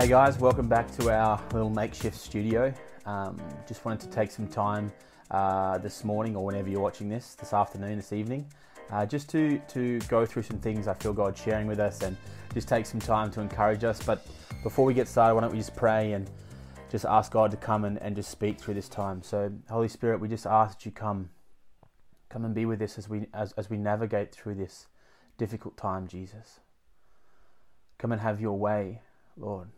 Hey guys, welcome back to our little makeshift studio. Um, just wanted to take some time uh, this morning or whenever you're watching this, this afternoon, this evening, uh, just to, to go through some things I feel God sharing with us and just take some time to encourage us. But before we get started, why don't we just pray and just ask God to come and, and just speak through this time. So, Holy Spirit, we just ask that you come, come and be with us as we as, as we navigate through this difficult time, Jesus. Come and have your way, Lord.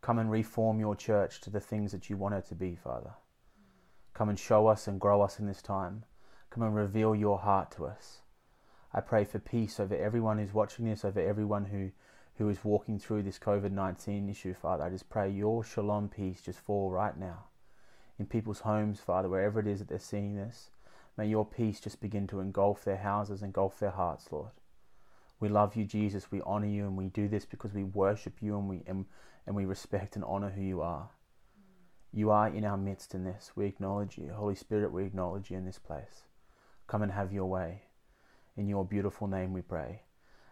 Come and reform your church to the things that you want it to be, Father. Come and show us and grow us in this time. Come and reveal your heart to us. I pray for peace over everyone who's watching this, over everyone who, who is walking through this COVID 19 issue, Father. I just pray your shalom peace just fall right now in people's homes, Father, wherever it is that they're seeing this. May your peace just begin to engulf their houses, engulf their hearts, Lord. We love you, Jesus. We honor you, and we do this because we worship you and we and, and we respect and honor who you are. You are in our midst in this. We acknowledge you. Holy Spirit, we acknowledge you in this place. Come and have your way. In your beautiful name we pray.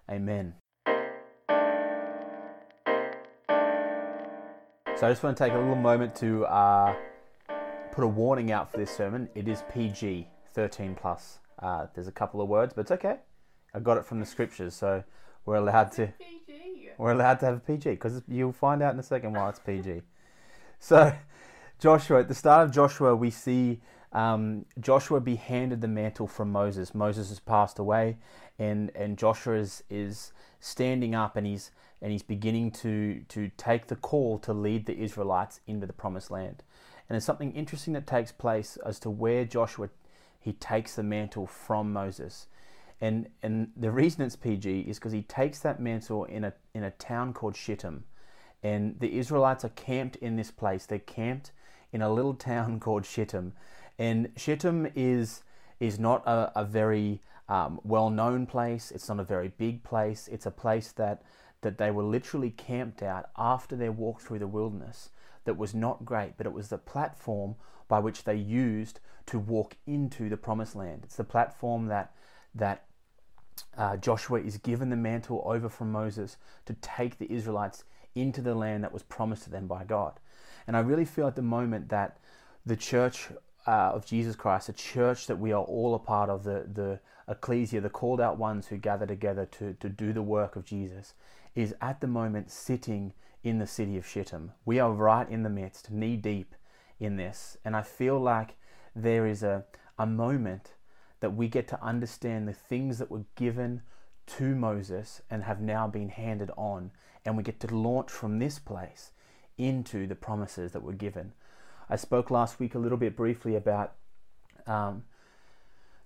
Amen. So I just want to take a little moment to uh, put a warning out for this sermon. It is PG 13 plus. Uh, there's a couple of words, but it's okay. I got it from the scriptures, so we're allowed to. PG. We're allowed to have a PG because you'll find out in a second why it's PG. So, Joshua, at the start of Joshua, we see um, Joshua be handed the mantle from Moses. Moses has passed away, and, and Joshua is, is standing up and he's and he's beginning to to take the call to lead the Israelites into the promised land. And there's something interesting that takes place as to where Joshua he takes the mantle from Moses. And and the reason it's PG is because he takes that mantle in a in a town called Shittim. And the Israelites are camped in this place. They're camped in a little town called Shittim. And Shittim is is not a, a very um, well known place. It's not a very big place. It's a place that that they were literally camped out after their walk through the wilderness. That was not great, but it was the platform by which they used to walk into the promised land. It's the platform that that uh, Joshua is given the mantle over from Moses to take the Israelites into the land that was promised to them by God. And I really feel at the moment that the church uh, of Jesus Christ, the church that we are all a part of, the, the ecclesia, the called out ones who gather together to, to do the work of Jesus, is at the moment sitting in the city of Shittim. We are right in the midst, knee deep in this. And I feel like there is a, a moment that we get to understand the things that were given to Moses and have now been handed on. And we get to launch from this place into the promises that were given. I spoke last week a little bit briefly about um,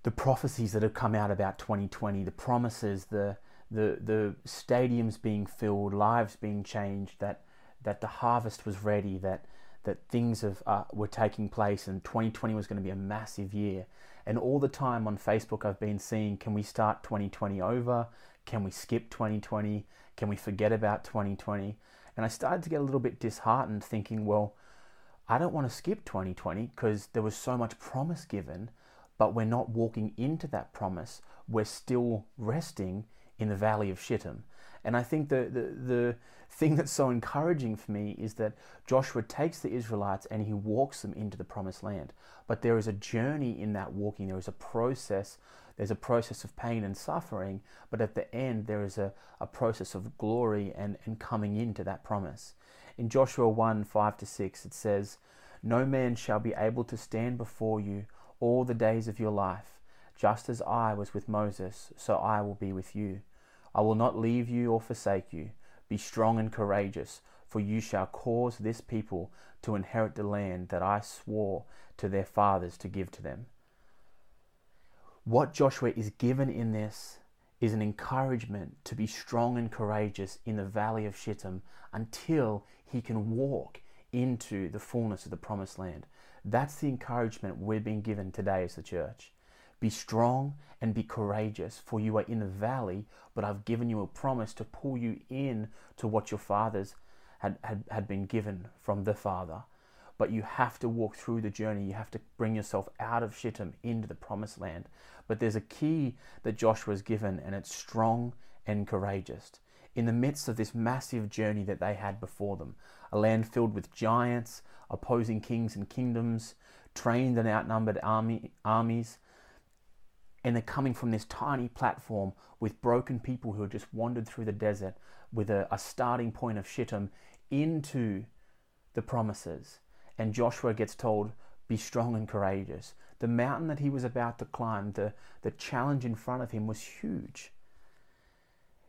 the prophecies that have come out about 2020, the promises, the the the stadiums being filled, lives being changed, that that the harvest was ready, that that things have, uh, were taking place, and 2020 was going to be a massive year. And all the time on Facebook, I've been seeing, can we start 2020 over? Can we skip 2020? Can we forget about 2020? And I started to get a little bit disheartened, thinking, well, I don't want to skip 2020 because there was so much promise given, but we're not walking into that promise. We're still resting in the valley of Shittim. And I think the, the, the thing that's so encouraging for me is that Joshua takes the Israelites and he walks them into the promised land. But there is a journey in that walking, there is a process. There's a process of pain and suffering, but at the end, there is a, a process of glory and, and coming into that promise. In Joshua 1 5 to 6, it says, No man shall be able to stand before you all the days of your life. Just as I was with Moses, so I will be with you. I will not leave you or forsake you. Be strong and courageous, for you shall cause this people to inherit the land that I swore to their fathers to give to them. What Joshua is given in this is an encouragement to be strong and courageous in the valley of Shittim until he can walk into the fullness of the promised land. That's the encouragement we're being given today as the church. Be strong and be courageous, for you are in the valley, but I've given you a promise to pull you in to what your fathers had, had, had been given from the Father. But you have to walk through the journey. You have to bring yourself out of Shittim into the promised land. But there's a key that Joshua is given, and it's strong and courageous. in the midst of this massive journey that they had before them, a land filled with giants, opposing kings and kingdoms, trained and outnumbered army, armies, and they're coming from this tiny platform with broken people who have just wandered through the desert with a, a starting point of Shittim into the promises. And Joshua gets told, Be strong and courageous. The mountain that he was about to climb, the, the challenge in front of him was huge.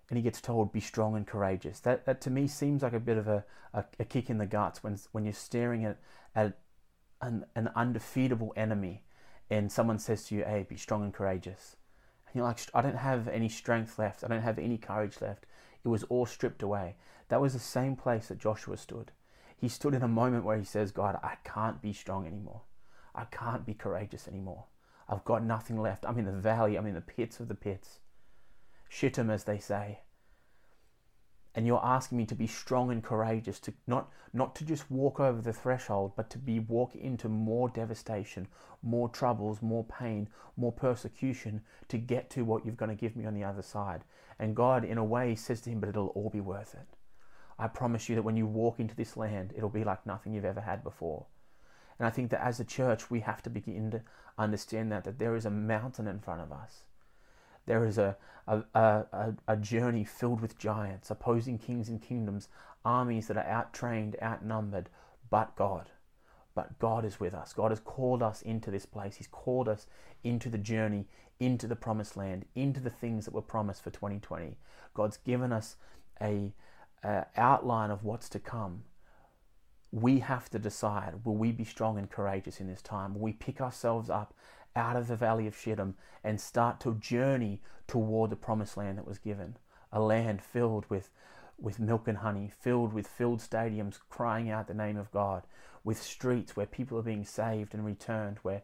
And he gets told, Be strong and courageous. That, that to me seems like a bit of a, a, a kick in the guts when, when you're staring at, at an, an undefeatable enemy and someone says to you, Hey, be strong and courageous. And you're like, I don't have any strength left. I don't have any courage left. It was all stripped away. That was the same place that Joshua stood. He stood in a moment where he says, God, I can't be strong anymore. I can't be courageous anymore. I've got nothing left. I'm in the valley. I'm in the pits of the pits. Shittim, as they say and you're asking me to be strong and courageous to not not to just walk over the threshold but to be walk into more devastation more troubles more pain more persecution to get to what you're going to give me on the other side. And god in a way says to him but it'll all be worth it. I promise you that when you walk into this land it'll be like nothing you've ever had before. And i think that as a church we have to begin to understand that that there is a mountain in front of us there is a, a, a, a journey filled with giants, opposing kings and kingdoms, armies that are outtrained, outnumbered, but God. But God is with us. God has called us into this place. He's called us into the journey, into the promised land, into the things that were promised for 2020. God's given us a, a outline of what's to come. We have to decide will we be strong and courageous in this time? Will we pick ourselves up out of the valley of Shittim and start to journey toward the promised land that was given. A land filled with, with milk and honey, filled with filled stadiums crying out the name of God, with streets where people are being saved and returned, where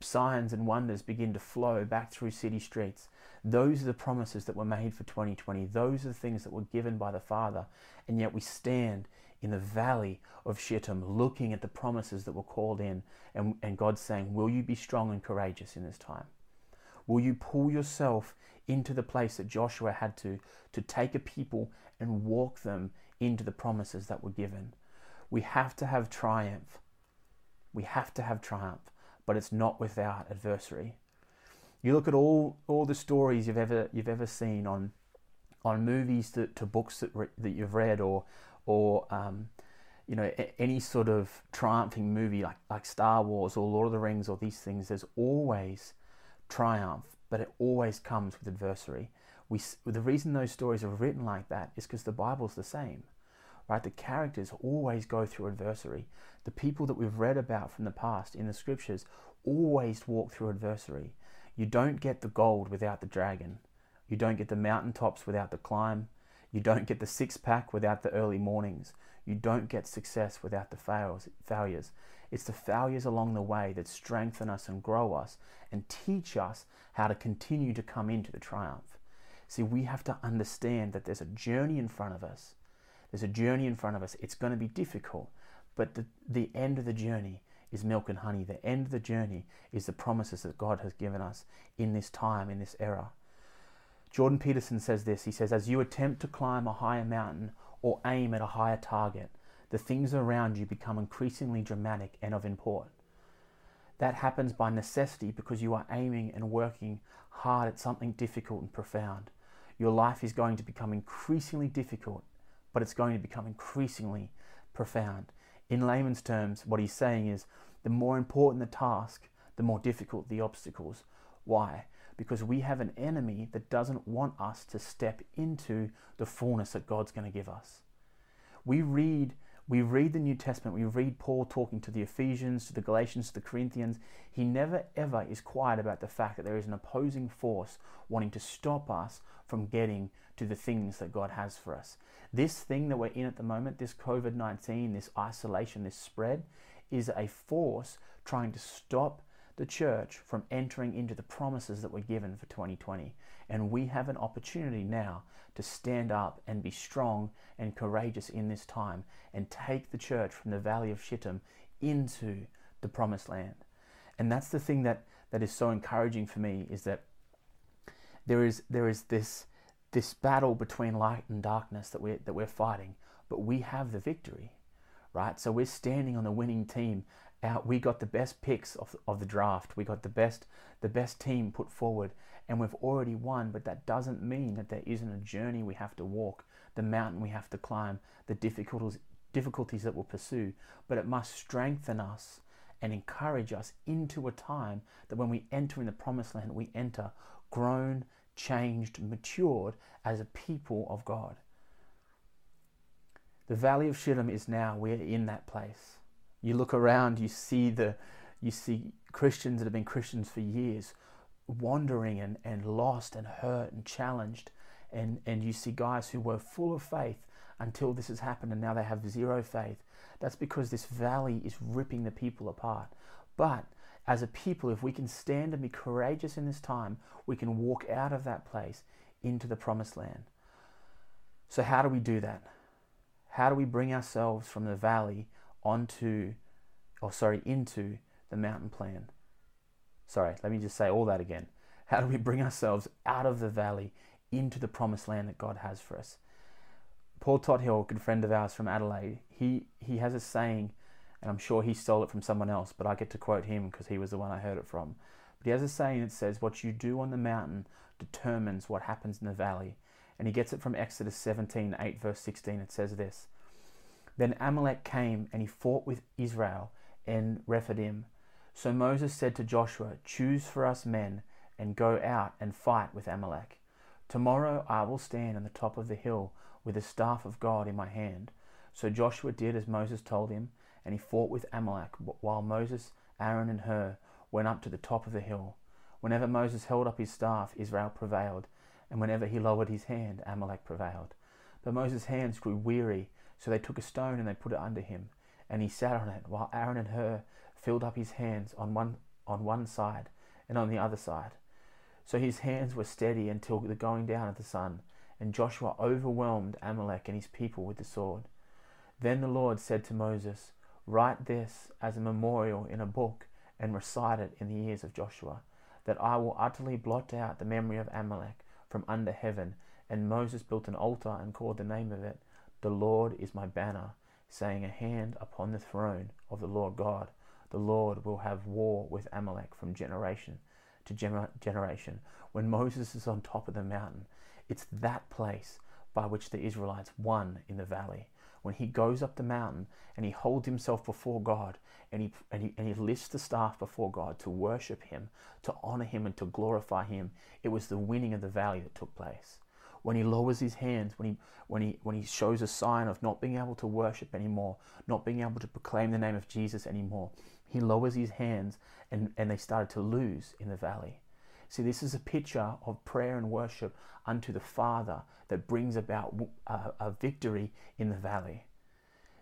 signs and wonders begin to flow back through city streets. Those are the promises that were made for 2020. Those are the things that were given by the Father. And yet we stand in the valley of Shittim, looking at the promises that were called in, and, and God's saying, Will you be strong and courageous in this time? Will you pull yourself into the place that Joshua had to, to take a people and walk them into the promises that were given? We have to have triumph. We have to have triumph, but it's not without adversary. You look at all, all the stories you've ever, you've ever seen on, on movies to, to books that, re, that you've read or, or um, you know any sort of triumphing movie like like Star Wars or Lord of the Rings or these things, there's always triumph, but it always comes with adversity. We the reason those stories are written like that is because the Bible's the same, right? The characters always go through adversity. The people that we've read about from the past in the scriptures always walk through adversity. You don't get the gold without the dragon. You don't get the mountaintops without the climb. You don't get the six pack without the early mornings. You don't get success without the fails, failures. It's the failures along the way that strengthen us and grow us and teach us how to continue to come into the triumph. See, we have to understand that there's a journey in front of us. There's a journey in front of us. It's going to be difficult, but the, the end of the journey is milk and honey. The end of the journey is the promises that God has given us in this time, in this era. Jordan Peterson says this. He says, As you attempt to climb a higher mountain or aim at a higher target, the things around you become increasingly dramatic and of import. That happens by necessity because you are aiming and working hard at something difficult and profound. Your life is going to become increasingly difficult, but it's going to become increasingly profound. In layman's terms, what he's saying is the more important the task, the more difficult the obstacles. Why? Because we have an enemy that doesn't want us to step into the fullness that God's going to give us. We read we read the New Testament, we read Paul talking to the Ephesians, to the Galatians, to the Corinthians. He never ever is quiet about the fact that there is an opposing force wanting to stop us from getting to the things that God has for us. This thing that we're in at the moment, this COVID 19, this isolation, this spread, is a force trying to stop the church from entering into the promises that were given for 2020. And we have an opportunity now to stand up and be strong and courageous in this time and take the church from the valley of Shittim into the promised land. And that's the thing that, that is so encouraging for me is that there is there is this this battle between light and darkness that we're, that we're fighting, but we have the victory, right? So we're standing on the winning team. Out, we got the best picks of, of the draft. We got the best the best team put forward, and we've already won. But that doesn't mean that there isn't a journey we have to walk, the mountain we have to climb, the difficulties difficulties that we'll pursue. But it must strengthen us and encourage us into a time that when we enter in the promised land, we enter grown, changed, matured as a people of God. The valley of Shittim is now, we're in that place. You look around, you see the you see Christians that have been Christians for years wandering and, and lost and hurt and challenged. And, and you see guys who were full of faith until this has happened and now they have zero faith. That's because this valley is ripping the people apart. But as a people, if we can stand and be courageous in this time, we can walk out of that place into the promised land. So, how do we do that? How do we bring ourselves from the valley onto, or sorry, into the mountain plan? Sorry, let me just say all that again. How do we bring ourselves out of the valley into the promised land that God has for us? Paul Tothill, a good friend of ours from Adelaide, he, he has a saying and I'm sure he stole it from someone else, but I get to quote him because he was the one I heard it from. But he has a saying that says, What you do on the mountain determines what happens in the valley. And he gets it from Exodus 17, 8, verse 16. It says this Then Amalek came and he fought with Israel in Rephidim. So Moses said to Joshua, Choose for us men and go out and fight with Amalek. Tomorrow I will stand on the top of the hill with the staff of God in my hand. So Joshua did as Moses told him and he fought with Amalek while Moses, Aaron, and Hur went up to the top of the hill. Whenever Moses held up his staff, Israel prevailed, and whenever he lowered his hand, Amalek prevailed. But Moses' hands grew weary, so they took a stone and they put it under him, and he sat on it, while Aaron and Hur filled up his hands on one on one side and on the other side. So his hands were steady until the going down of the sun, and Joshua overwhelmed Amalek and his people with the sword. Then the Lord said to Moses, Write this as a memorial in a book and recite it in the ears of Joshua, that I will utterly blot out the memory of Amalek from under heaven. And Moses built an altar and called the name of it, The Lord is my banner, saying, A hand upon the throne of the Lord God. The Lord will have war with Amalek from generation to gener- generation. When Moses is on top of the mountain, it's that place by which the Israelites won in the valley when he goes up the mountain and he holds himself before God and he, and he, and he lifts the staff before God to worship him, to honor him, and to glorify him, it was the winning of the valley that took place. When he lowers his hands, when he, when, he, when he shows a sign of not being able to worship anymore, not being able to proclaim the name of Jesus anymore, he lowers his hands and, and they started to lose in the valley. See, this is a picture of prayer and worship unto the Father that brings about a, a victory in the valley.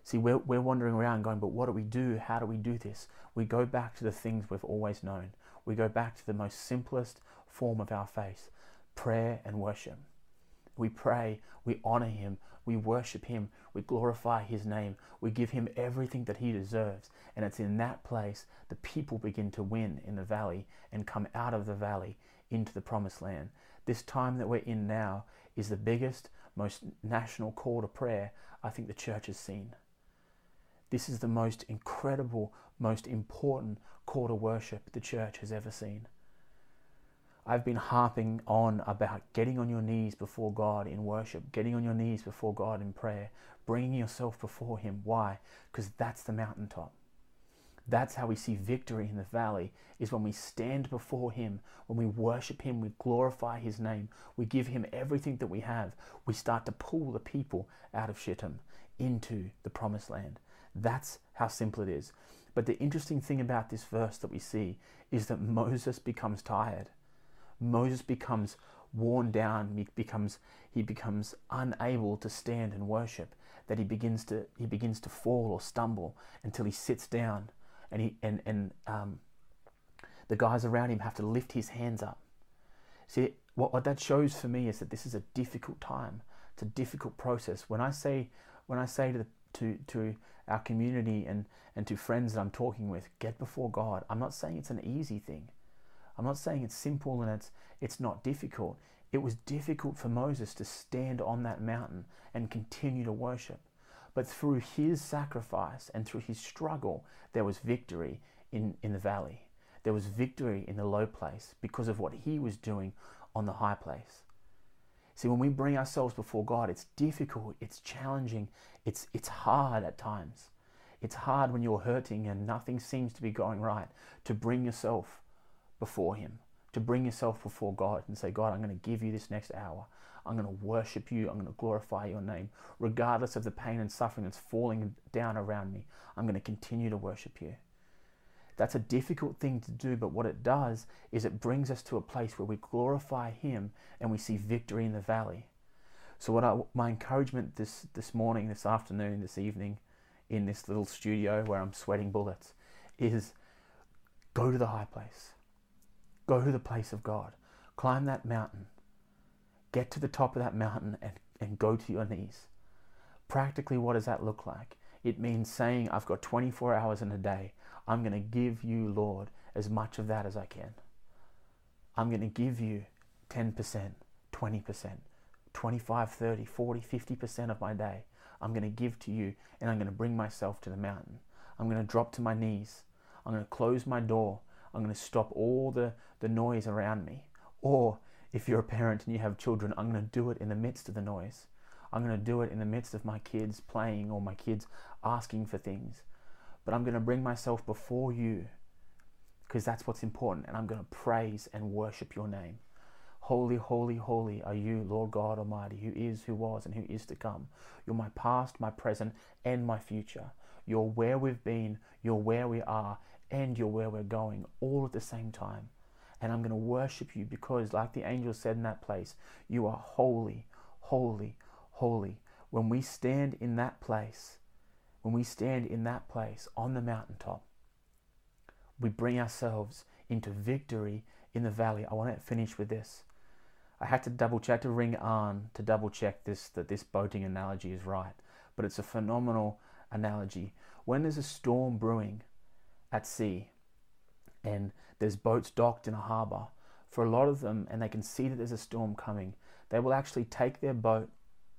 See, we're, we're wandering around going, but what do we do? How do we do this? We go back to the things we've always known. We go back to the most simplest form of our faith prayer and worship. We pray, we honor Him, we worship Him, we glorify His name, we give Him everything that He deserves. And it's in that place the people begin to win in the valley and come out of the valley into the promised land. This time that we're in now is the biggest, most national call to prayer I think the church has seen. This is the most incredible, most important call to worship the church has ever seen. I've been harping on about getting on your knees before God in worship, getting on your knees before God in prayer, bringing yourself before Him. Why? Because that's the mountaintop. That's how we see victory in the valley, is when we stand before Him, when we worship Him, we glorify His name, we give Him everything that we have, we start to pull the people out of Shittim into the promised land. That's how simple it is. But the interesting thing about this verse that we see is that Moses becomes tired. Moses becomes worn down, he becomes he becomes unable to stand and worship, that he begins to he begins to fall or stumble until he sits down and he and and um, the guys around him have to lift his hands up. See what, what that shows for me is that this is a difficult time. It's a difficult process. When I say when I say to to to our community and and to friends that I'm talking with, get before God. I'm not saying it's an easy thing. I'm not saying it's simple and it's it's not difficult. It was difficult for Moses to stand on that mountain and continue to worship. But through his sacrifice and through his struggle, there was victory in, in the valley. There was victory in the low place because of what he was doing on the high place. See, when we bring ourselves before God, it's difficult, it's challenging, it's, it's hard at times. It's hard when you're hurting and nothing seems to be going right to bring yourself before Him, to bring yourself before God and say, God, I'm going to give you this next hour. I'm going to worship you. I'm going to glorify your name. Regardless of the pain and suffering that's falling down around me, I'm going to continue to worship you. That's a difficult thing to do, but what it does is it brings us to a place where we glorify Him and we see victory in the valley. So, what I, my encouragement this, this morning, this afternoon, this evening, in this little studio where I'm sweating bullets, is go to the high place. Go to the place of God. Climb that mountain. Get to the top of that mountain and, and go to your knees. Practically, what does that look like? It means saying, I've got 24 hours in a day. I'm going to give you, Lord, as much of that as I can. I'm going to give you 10%, 20%, 25, 30, 40, 50% of my day. I'm going to give to you and I'm going to bring myself to the mountain. I'm going to drop to my knees. I'm going to close my door. I'm going to stop all the, the noise around me. Or if you're a parent and you have children, I'm going to do it in the midst of the noise. I'm going to do it in the midst of my kids playing or my kids asking for things but I'm going to bring myself before you because that's what's important. And I'm going to praise and worship your name. Holy, holy, holy are you, Lord God Almighty, who is, who was, and who is to come. You're my past, my present, and my future. You're where we've been, you're where we are, and you're where we're going, all at the same time. And I'm going to worship you because, like the angel said in that place, you are holy, holy, holy. When we stand in that place, when we stand in that place on the mountaintop, we bring ourselves into victory in the valley. I want to finish with this. I had to double check to ring on to double check this that this boating analogy is right, but it's a phenomenal analogy. When there's a storm brewing at sea and there's boats docked in a harbor, for a lot of them, and they can see that there's a storm coming, they will actually take their boat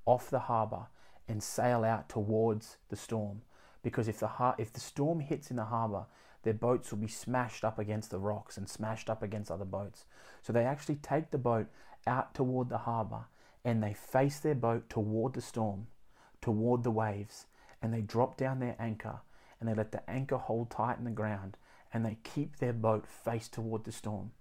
off the harbor and sail out towards the storm. Because if the, har- if the storm hits in the harbour, their boats will be smashed up against the rocks and smashed up against other boats. So they actually take the boat out toward the harbour and they face their boat toward the storm, toward the waves, and they drop down their anchor and they let the anchor hold tight in the ground and they keep their boat faced toward the storm.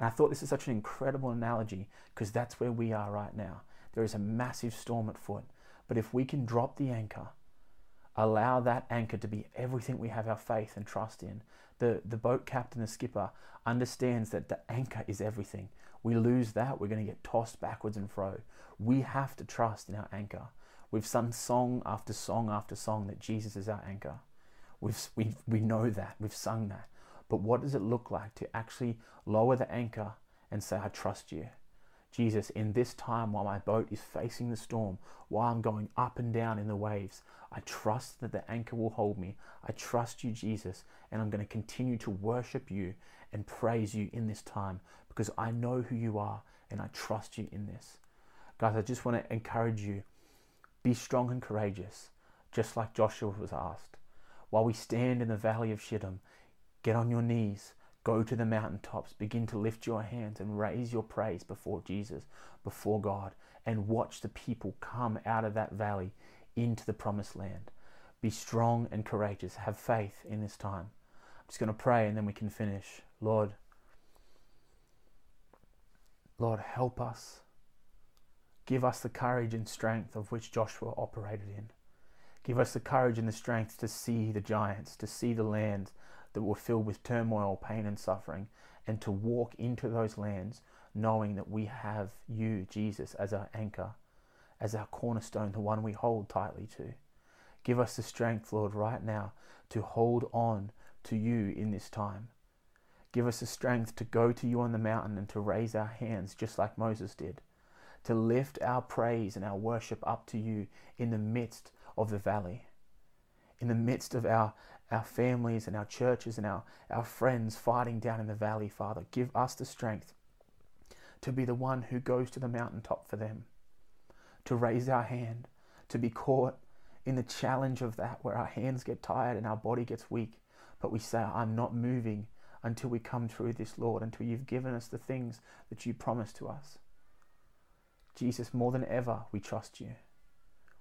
And I thought this is such an incredible analogy because that's where we are right now. There is a massive storm at foot. But if we can drop the anchor, allow that anchor to be everything we have our faith and trust in, the, the boat captain, the skipper, understands that the anchor is everything. We lose that, we're going to get tossed backwards and fro. We have to trust in our anchor. We've sung song after song after song that Jesus is our anchor. We've, we, we know that, we've sung that. But what does it look like to actually lower the anchor and say, I trust you? Jesus, in this time while my boat is facing the storm, while I'm going up and down in the waves, I trust that the anchor will hold me. I trust you, Jesus, and I'm going to continue to worship you and praise you in this time because I know who you are and I trust you in this. Guys, I just want to encourage you be strong and courageous, just like Joshua was asked. While we stand in the valley of Shittim, get on your knees, Go to the mountaintops, begin to lift your hands and raise your praise before Jesus, before God, and watch the people come out of that valley into the promised land. Be strong and courageous. Have faith in this time. I'm just going to pray and then we can finish. Lord, Lord, help us. Give us the courage and strength of which Joshua operated in. Give us the courage and the strength to see the giants, to see the lands that were filled with turmoil, pain, and suffering, and to walk into those lands knowing that we have you, Jesus, as our anchor, as our cornerstone, the one we hold tightly to. Give us the strength, Lord, right now to hold on to you in this time. Give us the strength to go to you on the mountain and to raise our hands just like Moses did, to lift our praise and our worship up to you in the midst of the valley, in the midst of our, our families and our churches and our, our friends fighting down in the valley, Father. Give us the strength to be the one who goes to the mountaintop for them, to raise our hand, to be caught in the challenge of that where our hands get tired and our body gets weak, but we say, I'm not moving until we come through this, Lord, until you've given us the things that you promised to us. Jesus, more than ever, we trust you.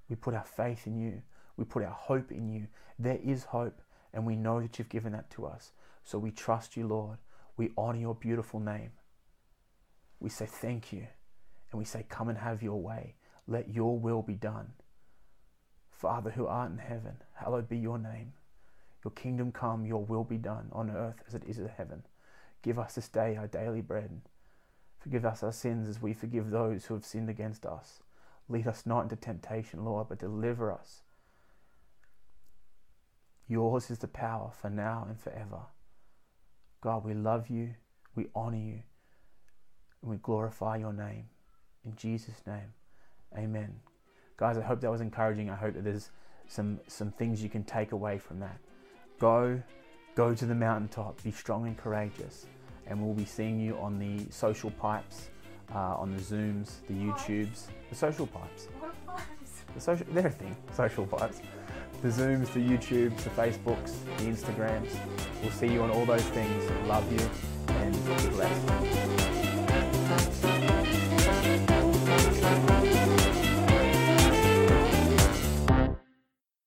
We put our faith in you. We put our hope in you. There is hope, and we know that you've given that to us. So we trust you, Lord. We honor your beautiful name. We say thank you, and we say, Come and have your way. Let your will be done. Father who art in heaven, hallowed be your name. Your kingdom come, your will be done on earth as it is in heaven. Give us this day our daily bread. Forgive us our sins as we forgive those who have sinned against us. Lead us not into temptation, Lord, but deliver us. Yours is the power for now and forever. God, we love you, we honor you, and we glorify your name. In Jesus' name, amen. Guys, I hope that was encouraging. I hope that there's some, some things you can take away from that. Go, go to the mountaintop, be strong and courageous, and we'll be seeing you on the social pipes, uh, on the Zooms, the YouTubes, the social pipes. The social, they're a thing, social pipes. The Zooms, the YouTubes, the Facebooks, the Instagrams. We'll see you on all those things. Love you.